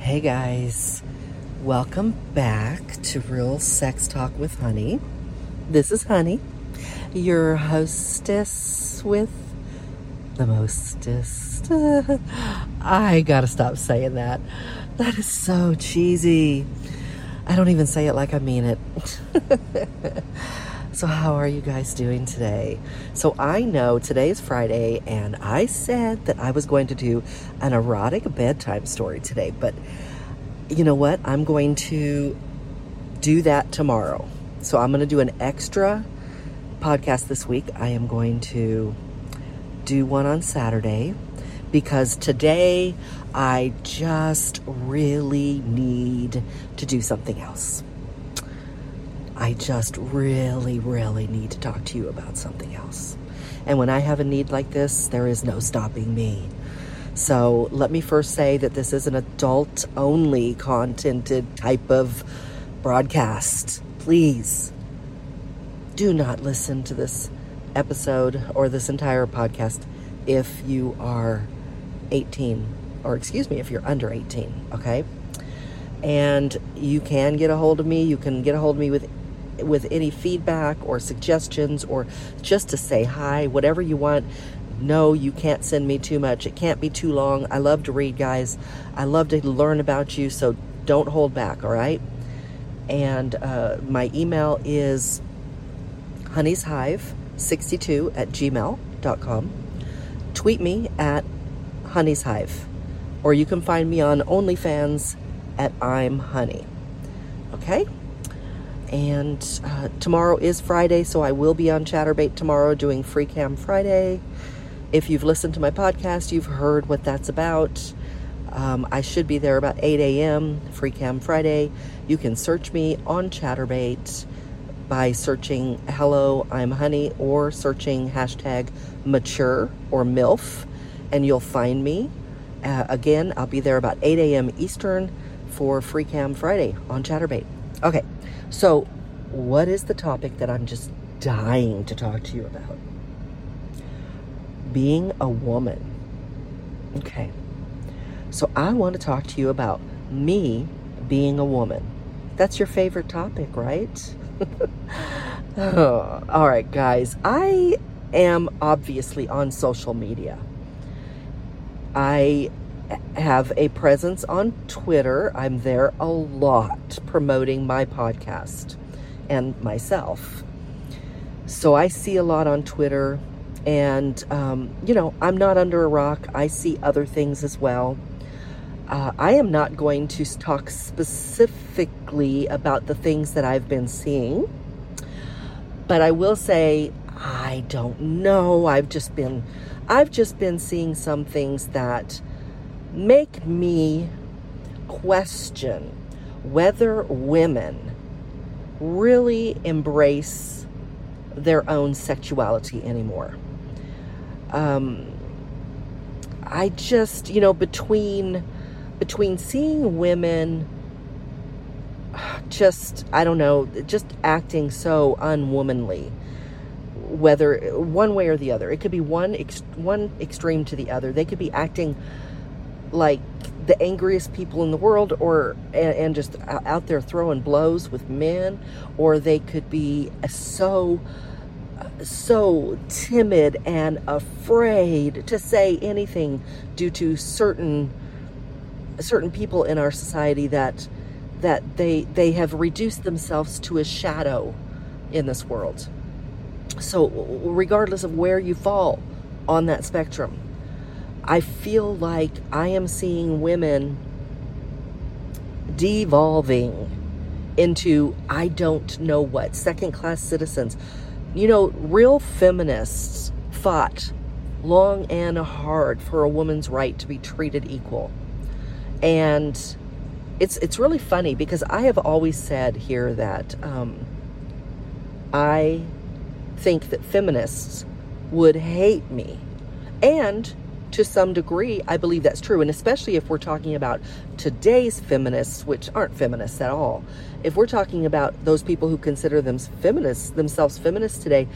Hey guys, welcome back to Real Sex Talk with Hunny. This is Hunny, your hostess with the mostest. I gotta stop saying that. That is so cheesy. I don't even say it like I mean it. so, how are you guys doing today? So, I know today is Friday, and I said that I was going to do an erotic bedtime story today, but you know what? I'm going to do that tomorrow. So, I'm going to do an extra podcast this week. I am going to do one on Saturday because today I just really need to do something else. I just really, really need to talk to you about something else. And when I have a need like this, there is no stopping me. So let me first say that this is an adult only contented type of broadcast. Please do not listen to this episode or this entire podcast if you are 18, or excuse me, if you're under 18, okay? And you can get a hold of me. You can get a hold of me with with any feedback or suggestions or just to say hi, whatever you want. No, you can't send me too much. It can't be too long. I love to read, guys. I love to learn about you, so don't hold back, all right? And uh, my email is hunnyshive62 at gmail.com. Tweet me at Hunny's Hive. Or you can find me on OnlyFans at I'm Hunny. Okay? And uh, tomorrow is Friday, so I will be on Chaturbate tomorrow doing Free Cam Friday. If you've listened to my podcast, you've heard what that's about. Um, I should be there about 8 a.m. Free Cam Friday. You can search me on Chaturbate by searching Hello, I'm Hunny or searching hashtag mature or MILF and you'll find me. Uh, again, I'll be there about 8 a.m. Eastern for Free Cam Friday on Chaturbate. Okay, so what is the topic that I'm just dying to talk to you about? Being a woman. Okay, so I want to talk to you about me being a woman. That's your favorite topic, right? oh, all right, guys. I am obviously on social media. I have a presence on Twitter. I'm there a lot promoting my podcast and myself. So I see a lot on Twitter. And, um, you know, I'm not under a rock. I see other things as well. Uh, I am not going to talk specifically about the things that I've been seeing. But I will say, I don't know. I've just been I've just been seeing some things that make me question whether women really embrace their own sexuality anymore. Um, I just, you know, between between seeing women just, I don't know, just acting so unwomanly whether one way or the other. It could be one ex- one extreme to the other. They could be acting like the angriest people in the world or and, and just out there throwing blows with men or they could be uh, so uh, so timid and afraid to say anything due to certain certain people in our society that that they they have reduced themselves to a shadow in this world. So, regardless of where you fall on that spectrum, I feel like I am seeing women devolving into I don't know what, second class citizens. You know, real feminists fought long and hard for a woman's right to be treated equal. And it's it's really funny because I have always said here that um, I think that feminists would hate me. And to some degree, I believe that's true. And especially if we're talking about today's feminists, which aren't feminists at all. If we're talking about those people who consider them feminists, themselves feminists today,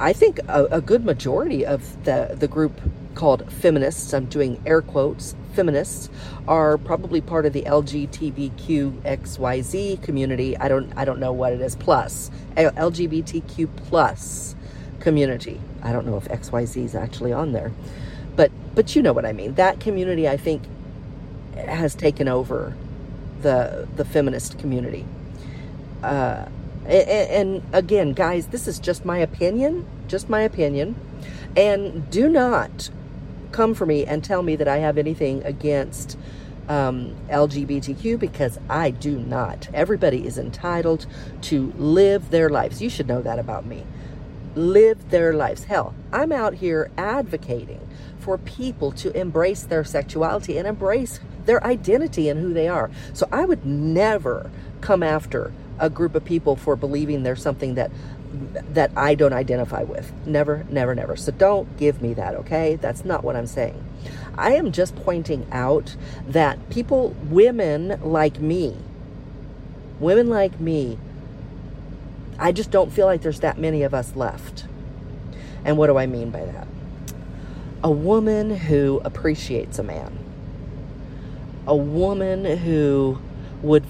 I think a, a good majority of the, the group called feminists, I'm doing air quotes, feminists, are probably part of the LGBTQXYZ community. I don't, I don't know what it is, plus, LGBTQ plus community. I don't know if XYZ is actually on there, but, but you know what I mean. That community, I think, has taken over the, the feminist community. Uh, and again, guys, this is just my opinion, just my opinion. And do not come for me and tell me that I have anything against um, LGBTQ because I do not. Everybody is entitled to live their lives. You should know that about me. Live their lives. Hell, I'm out here advocating for people to embrace their sexuality and embrace their identity and who they are. So I would never come after a group of people for believing there's something that that I don't identify with. Never, never, never. So don't give me that, okay? That's not what I'm saying. I am just pointing out that people, women like me, women like me, I just don't feel like there's that many of us left. And what do I mean by that? A woman who appreciates a man, a woman who would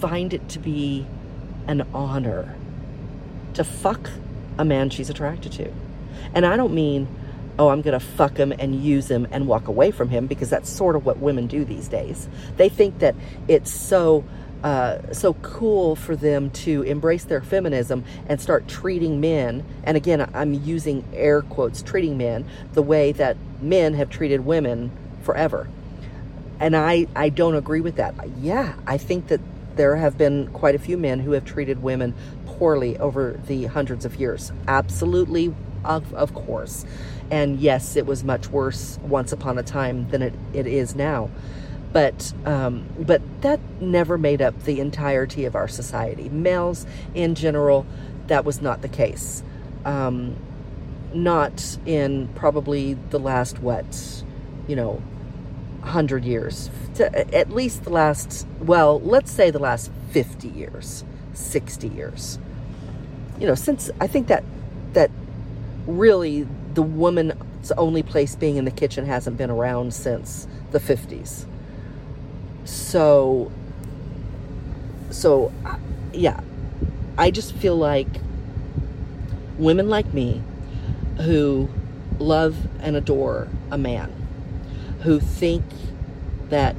find it to be an honor to fuck a man she's attracted to. And I don't mean, oh, I'm going to fuck him and use him and walk away from him because that's sort of what women do these days. They think that it's so uh, so cool for them to embrace their feminism and start treating men, and again, I'm using air quotes, treating men the way that men have treated women forever. And I, I don't agree with that. Yeah, I think that there have been quite a few men who have treated women poorly over the hundreds of years. Absolutely, of, of course. And yes, it was much worse once upon a time than it, it is now. But um, but that never made up the entirety of our society. Males in general, that was not the case. Um, not in probably the last what, you know, hundred years. At least the last well, let's say the last fifty years, sixty years you know, since I think that that really the woman's only place being in the kitchen hasn't been around since the 50s. So so uh, yeah, I just feel like women like me who love and adore a man who think that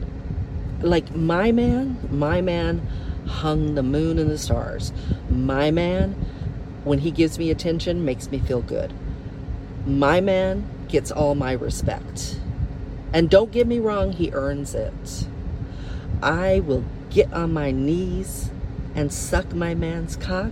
like my man, my man hung the moon and the stars. My man when he gives me attention, makes me feel good. My man gets all my respect. And don't get me wrong, he earns it. I will get on my knees and suck my man's cock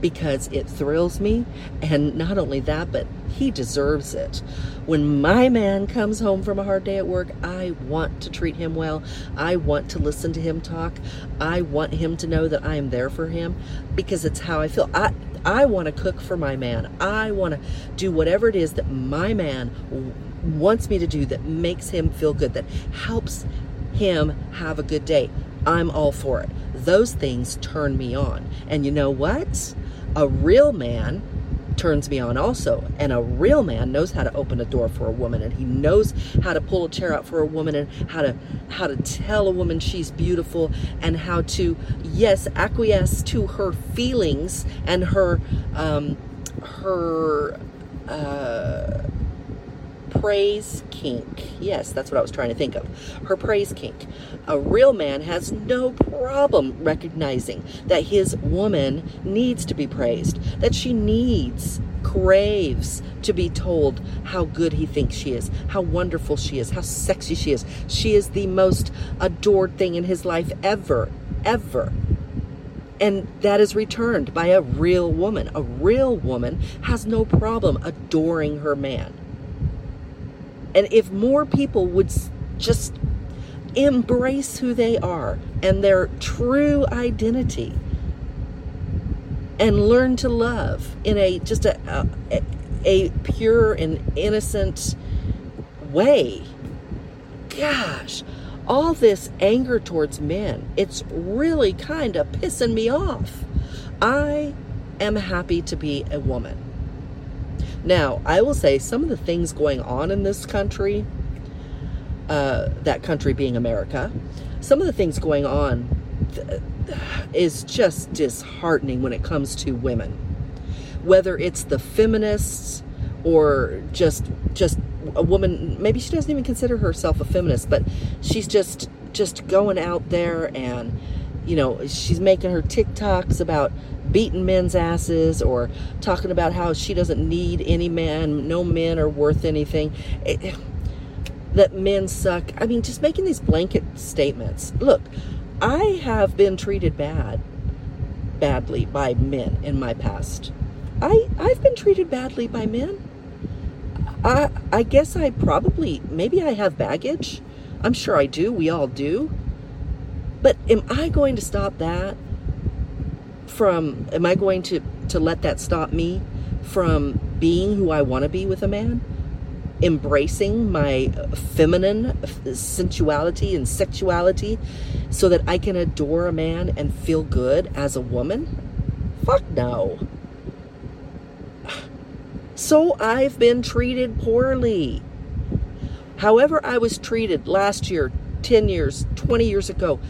because it thrills me. And not only that, but he deserves it. When my man comes home from a hard day at work, I want to treat him well. I want to listen to him talk. I want him to know that I am there for him because it's how I feel. I I want to cook for my man. I want to do whatever it is that my man wants me to do that makes him feel good, that helps him have a good day. I'm all for it. Those things turn me on. And you know what? A real man turns me on also. And a real man knows how to open a door for a woman and he knows how to pull a chair out for a woman and how to how to tell a woman she's beautiful and how to yes acquiesce to her feelings and her um her uh praise kink. Yes, that's what I was trying to think of. Her praise kink. A real man has no problem recognizing that his woman needs to be praised, that she needs, craves to be told how good he thinks she is, how wonderful she is, how sexy she is. She is the most adored thing in his life ever, ever. And that is returned by a real woman. A real woman has no problem adoring her man. And if more people would just embrace who they are and their true identity and learn to love in a just a, a, a pure and innocent way. Gosh, all this anger towards men, it's really kind of pissing me off. I am happy to be a woman. Now, I will say some of the things going on in this country, uh, that country being America, some of the things going on th- is just disheartening when it comes to women. Whether it's the feminists or just just a woman maybe she doesn't even consider herself a feminist but she's just just going out there and you know she's making her tiktoks about beating men's asses or talking about how she doesn't need any man no men are worth anything it, that men suck i mean just making these blanket statements look i have been treated bad badly by men in my past i i've been treated badly by men I, I guess I probably, maybe I have baggage. I'm sure I do. We all do. But am I going to stop that from, am I going to, to let that stop me from being who I want to be with a man? Embracing my feminine sensuality and sexuality so that I can adore a man and feel good as a woman? Fuck no. So I've been treated poorly. However, I was treated last year, 10 years, 20 years ago,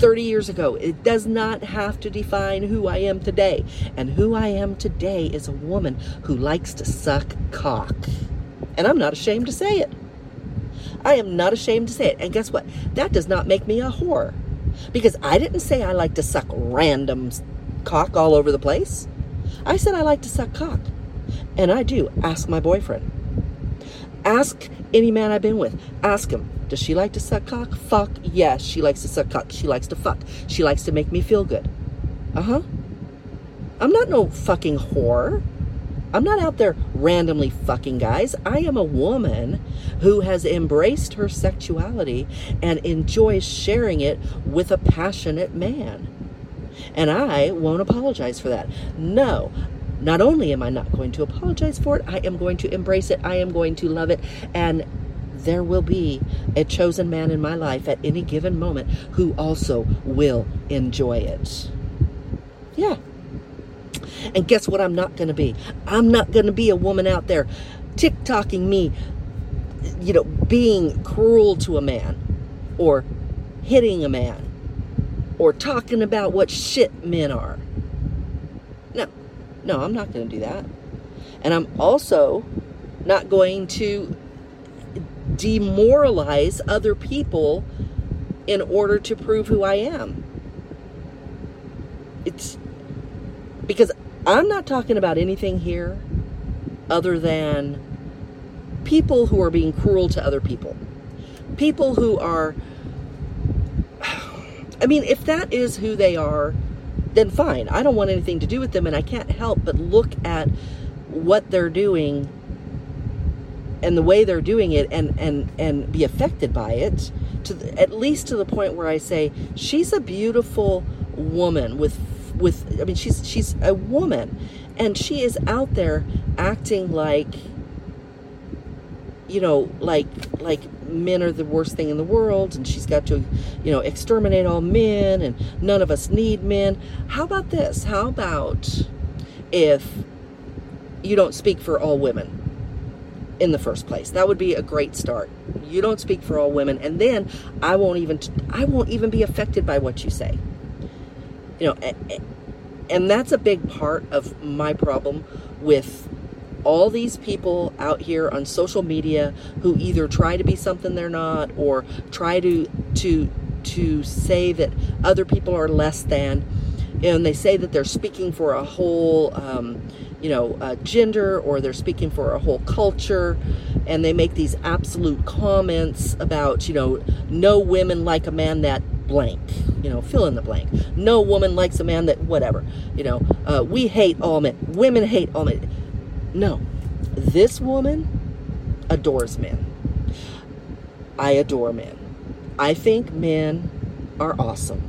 30 years ago, it does not have to define who I am today. And who I am today is a woman who likes to suck cock. And I'm not ashamed to say it. I am not ashamed to say it. And guess what? That does not make me a whore. Because I didn't say I like to suck random cock all over the place. I said I like to suck cock. And I do. Ask my boyfriend. Ask any man I've been with. Ask him. Does she like to suck cock? Fuck yes, she likes to suck cock. She likes to fuck. She likes to make me feel good. Uh huh. I'm not no fucking whore. I'm not out there randomly fucking guys. I am a woman who has embraced her sexuality and enjoys sharing it with a passionate man. And I won't apologize for that. No, not only am I not going to apologize for it, I am going to embrace it. I am going to love it. And there will be a chosen man in my life at any given moment who also will enjoy it. Yeah. And guess what I'm not going to be? I'm not going to be a woman out there TikToking me, you know, being cruel to a man or hitting a man or talking about what shit men are. No, no, I'm not going to do that. And I'm also not going to demoralize other people in order to prove who I am. It's because I'm not talking about anything here other than people who are being cruel to other people. People who are, I mean, if that is who they are, then fine. I don't want anything to do with them, and I can't help but look at what they're doing and the way they're doing it and and and be affected by it to the, at least to the point where I say she's a beautiful woman with with I mean she's she's a woman and she is out there acting like you know like like men are the worst thing in the world and she's got to, you know, exterminate all men and none of us need men. How about this? How about if you don't speak for all women in the first place? That would be a great start. You don't speak for all women and then I won't even I won't even be affected by what you say. You know, and that's a big part of my problem with all these people out here on social media who either try to be something they're not or try to to to say that other people are less than and they say that they're speaking for a whole um, you know uh, gender or they're speaking for a whole culture and they make these absolute comments about you know no women like a man that blank you know fill in the blank no woman likes a man that whatever you know uh, we hate all men women hate all men no. This woman adores men. I adore men. I think men are awesome.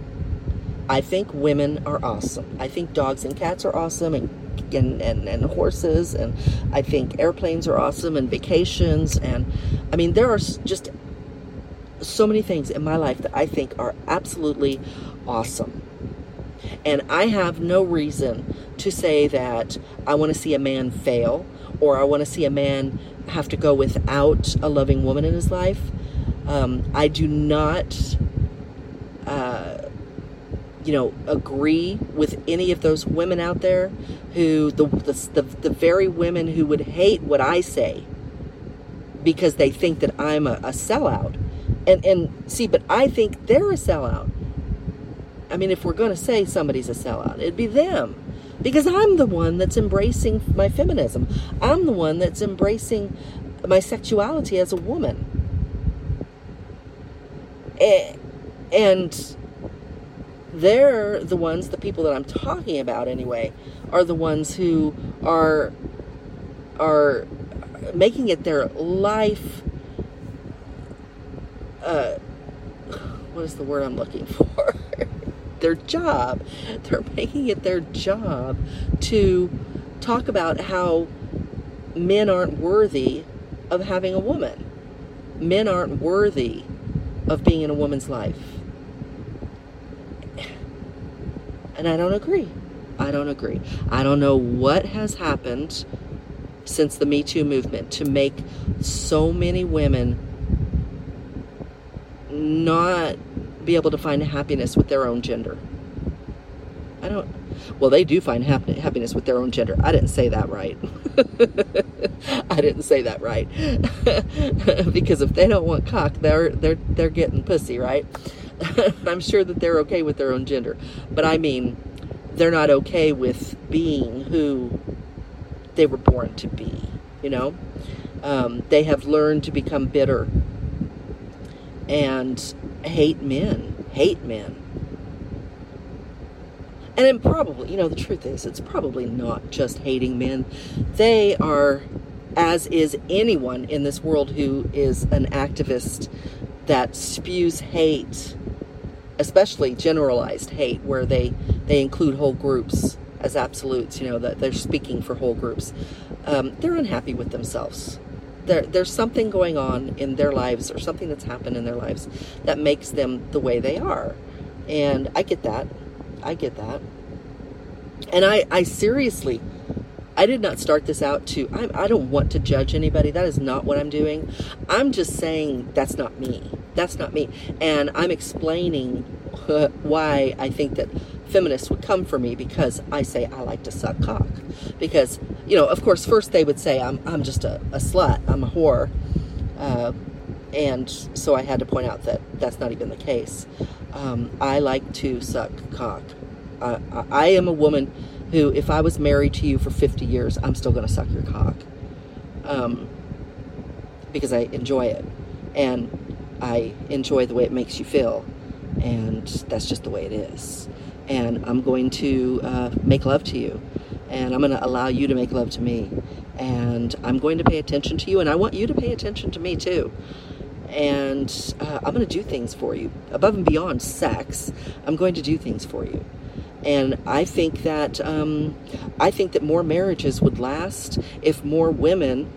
I think women are awesome. I think dogs and cats are awesome and and, and, and horses and I think airplanes are awesome and vacations and I mean there are just so many things in my life that I think are absolutely awesome. And I have no reason to say that I want to see a man fail or I want to see a man have to go without a loving woman in his life. Um, I do not, uh, you know, agree with any of those women out there who, the, the, the, very women who would hate what I say because they think that I'm a, a sellout. And, and see, but I think they're a sellout. I mean, if we're going to say somebody's a sellout, it'd be them. Because I'm the one that's embracing my feminism. I'm the one that's embracing my sexuality as a woman. And they're the ones, the people that I'm talking about anyway, are the ones who are are making it their life uh, what is the word I'm looking for? their job. They're making it their job to talk about how men aren't worthy of having a woman. Men aren't worthy of being in a woman's life. And I don't agree. I don't agree. I don't know what has happened since the Me Too movement to make so many women not be able to find happiness with their own gender. I don't. Well, they do find happiness with their own gender. I didn't say that right. I didn't say that right. because if they don't want cock, they're they're they're getting pussy, right? I'm sure that they're okay with their own gender. But I mean, they're not okay with being who they were born to be, you know? Um, they have learned to become bitter and hate men, hate men. And it probably, you know, the truth is, it's probably not just hating men. They are, as is anyone in this world who is an activist that spews hate, especially generalized hate, where they, they include whole groups as absolutes, you know, that they're speaking for whole groups. Um, they're unhappy with themselves there, there's something going on in their lives or something that's happened in their lives that makes them the way they are. And I get that. I get that. And I, I seriously, I did not start this out to, I, I don't want to judge anybody. That is not what I'm doing. I'm just saying that's not me. That's not me. And I'm explaining why I think that feminists would come for me because I say I like to suck cock. Because, you know, of course, first they would say I'm, I'm just a, a slut, I'm a whore. Uh, and so I had to point out that that's not even the case. Um, I like to suck cock. Uh, I am a woman who, if I was married to you for 50 years, I'm still going to suck your cock. Um, because I enjoy it. And I enjoy the way it makes you feel. And that's just the way it is and I'm going to uh, make love to you, and I'm going to allow you to make love to me, and I'm going to pay attention to you, and I want you to pay attention to me too. And uh, I'm going to do things for you above and beyond sex. I'm going to do things for you, and I think that um, I think that more marriages would last if more women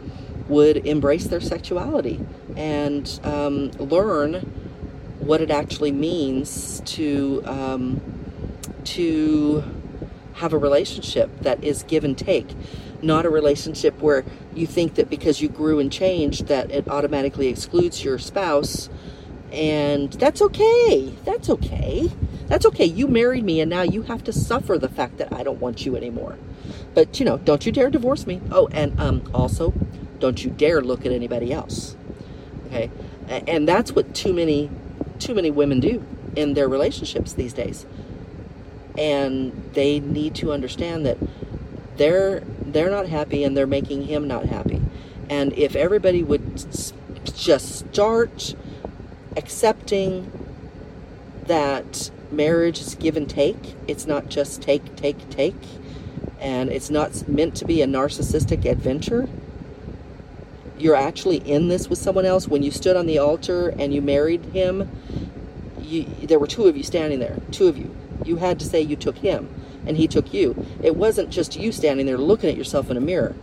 would embrace their sexuality and um, learn what it actually means to um, to have a relationship that is give and take, not a relationship where you think that because you grew and changed that it automatically excludes your spouse. And that's okay. That's okay. That's okay. You married me and now you have to suffer the fact that I don't want you anymore. But you know, don't you dare divorce me. Oh, and um also don't you dare look at anybody else. Okay? And that's what too many too many women do in their relationships these days and they need to understand that they're they're not happy and they're making him not happy and if everybody would just start accepting that marriage is give and take it's not just take take take and it's not meant to be a narcissistic adventure you're actually in this with someone else when you stood on the altar and you married him you, there were two of you standing there two of you you had to say you took him and he took you. It wasn't just you standing there looking at yourself in a mirror.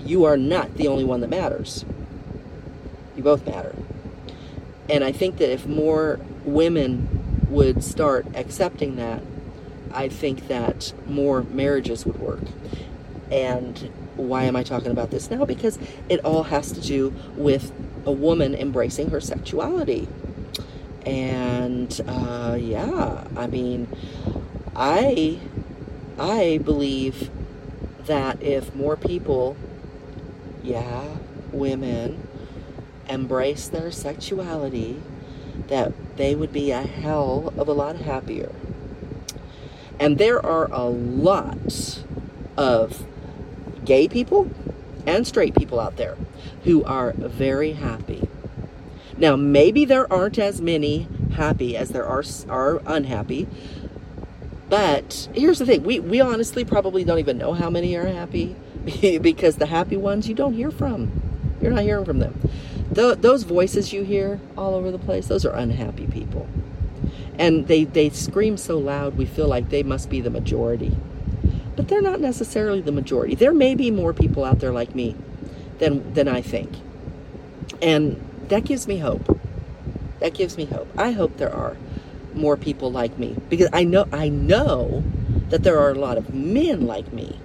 You are not the only one that matters. You both matter. And I think that if more women would start accepting that, I think that more marriages would work. And why am I talking about this now? Because it all has to do with a woman embracing her sexuality. And uh, yeah, I mean, I I believe that if more people, yeah, women, embrace their sexuality, that they would be a hell of a lot happier. And there are a lot of gay people and straight people out there who are very happy. Now, maybe there aren't as many happy as there are, are unhappy. But here's the thing we, we honestly probably don't even know how many are happy because the happy ones you don't hear from. You're not hearing from them. The, those voices you hear all over the place, those are unhappy people. And they, they scream so loud, we feel like they must be the majority. But they're not necessarily the majority. There may be more people out there like me than, than I think. And that gives me hope. That gives me hope. I hope there are more people like me because I know I know that there are a lot of men like me.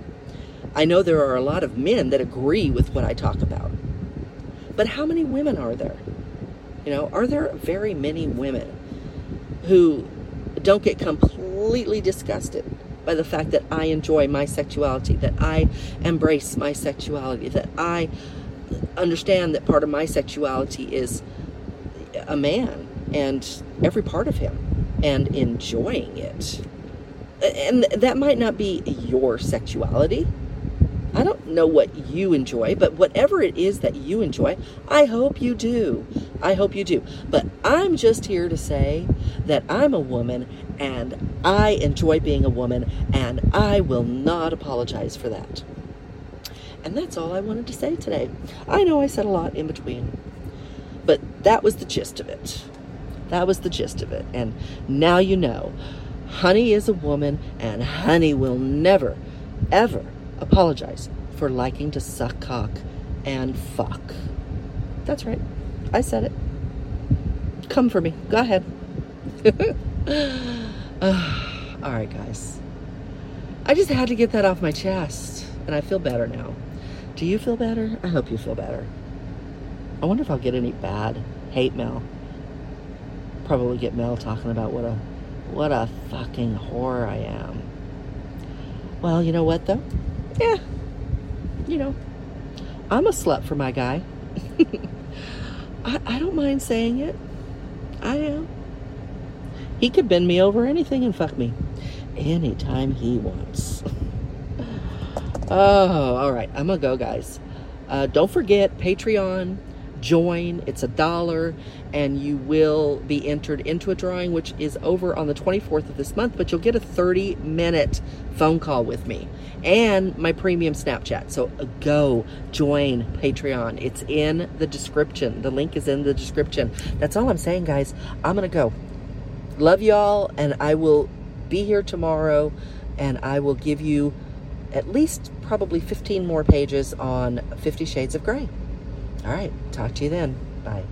I know there are a lot of men that agree with what I talk about. But how many women are there? You know, are there very many women who don't get completely disgusted by the fact that I enjoy my sexuality, that I embrace my sexuality, that I understand that part of my sexuality is a man and every part of him and enjoying it. And that might not be your sexuality. I don't know what you enjoy, but whatever it is that you enjoy, I hope you do. I hope you do. But I'm just here to say that I'm a woman and I enjoy being a woman and I will not apologize for that. And that's all I wanted to say today. I know I said a lot in between, but that was the gist of it. That was the gist of it. And now you know. Hunny is a woman, and Hunny will never, ever apologize for liking to suck cock and fuck. That's right. I said it. Come for me. Go ahead. all right, guys. I just had to get that off my chest, and I feel better now. Do you feel better? I hope you feel better. I wonder if I'll get any bad hate mail. Probably get mail talking about what a what a fucking whore I am. Well, you know what though? Yeah. You know, I'm a slut for my guy. I, I don't mind saying it. I am. He could bend me over anything and fuck me anytime he wants. oh, all right. I'm going to go, guys. Uh, don't forget Patreon join. It's a dollar, and you will be entered into a drawing, which is over on the 24th of this month. But you'll get a 30 minute phone call with me and my premium Snapchat. So uh, go join Patreon. It's in the description. The link is in the description. That's all I'm saying, guys. I'm going to go. Love y'all, and I will be here tomorrow, and I will give you at least probably 15 more pages on Fifty Shades of Grey. All right. Talk to you then. Bye.